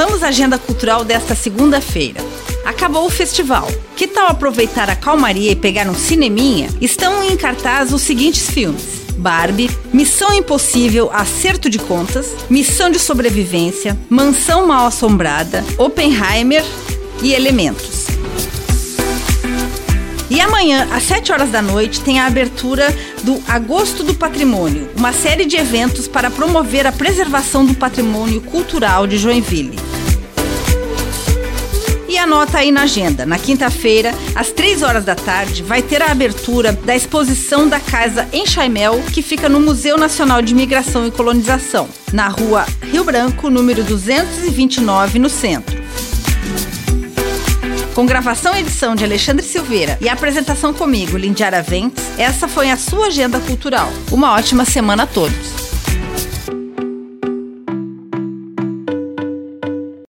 vamos à agenda cultural desta segunda-feira. Acabou o festival. Que tal aproveitar a calmaria e pegar um cineminha? Estão em cartaz os seguintes filmes: Barbie, Missão Impossível Acerto de Contas, Missão de Sobrevivência, Mansão Mal Assombrada, Oppenheimer e Elementos. E amanhã, às 7 horas da noite, tem a abertura do Agosto do Patrimônio, uma série de eventos para promover a preservação do patrimônio cultural de Joinville. Anota aí na agenda. Na quinta-feira, às 3 horas da tarde, vai ter a abertura da exposição da Casa Enxaimel, que fica no Museu Nacional de Migração e Colonização, na rua Rio Branco, número 229, no centro. Com gravação e edição de Alexandre Silveira e apresentação comigo, Lindiara Ventes, essa foi a sua agenda cultural. Uma ótima semana a todos.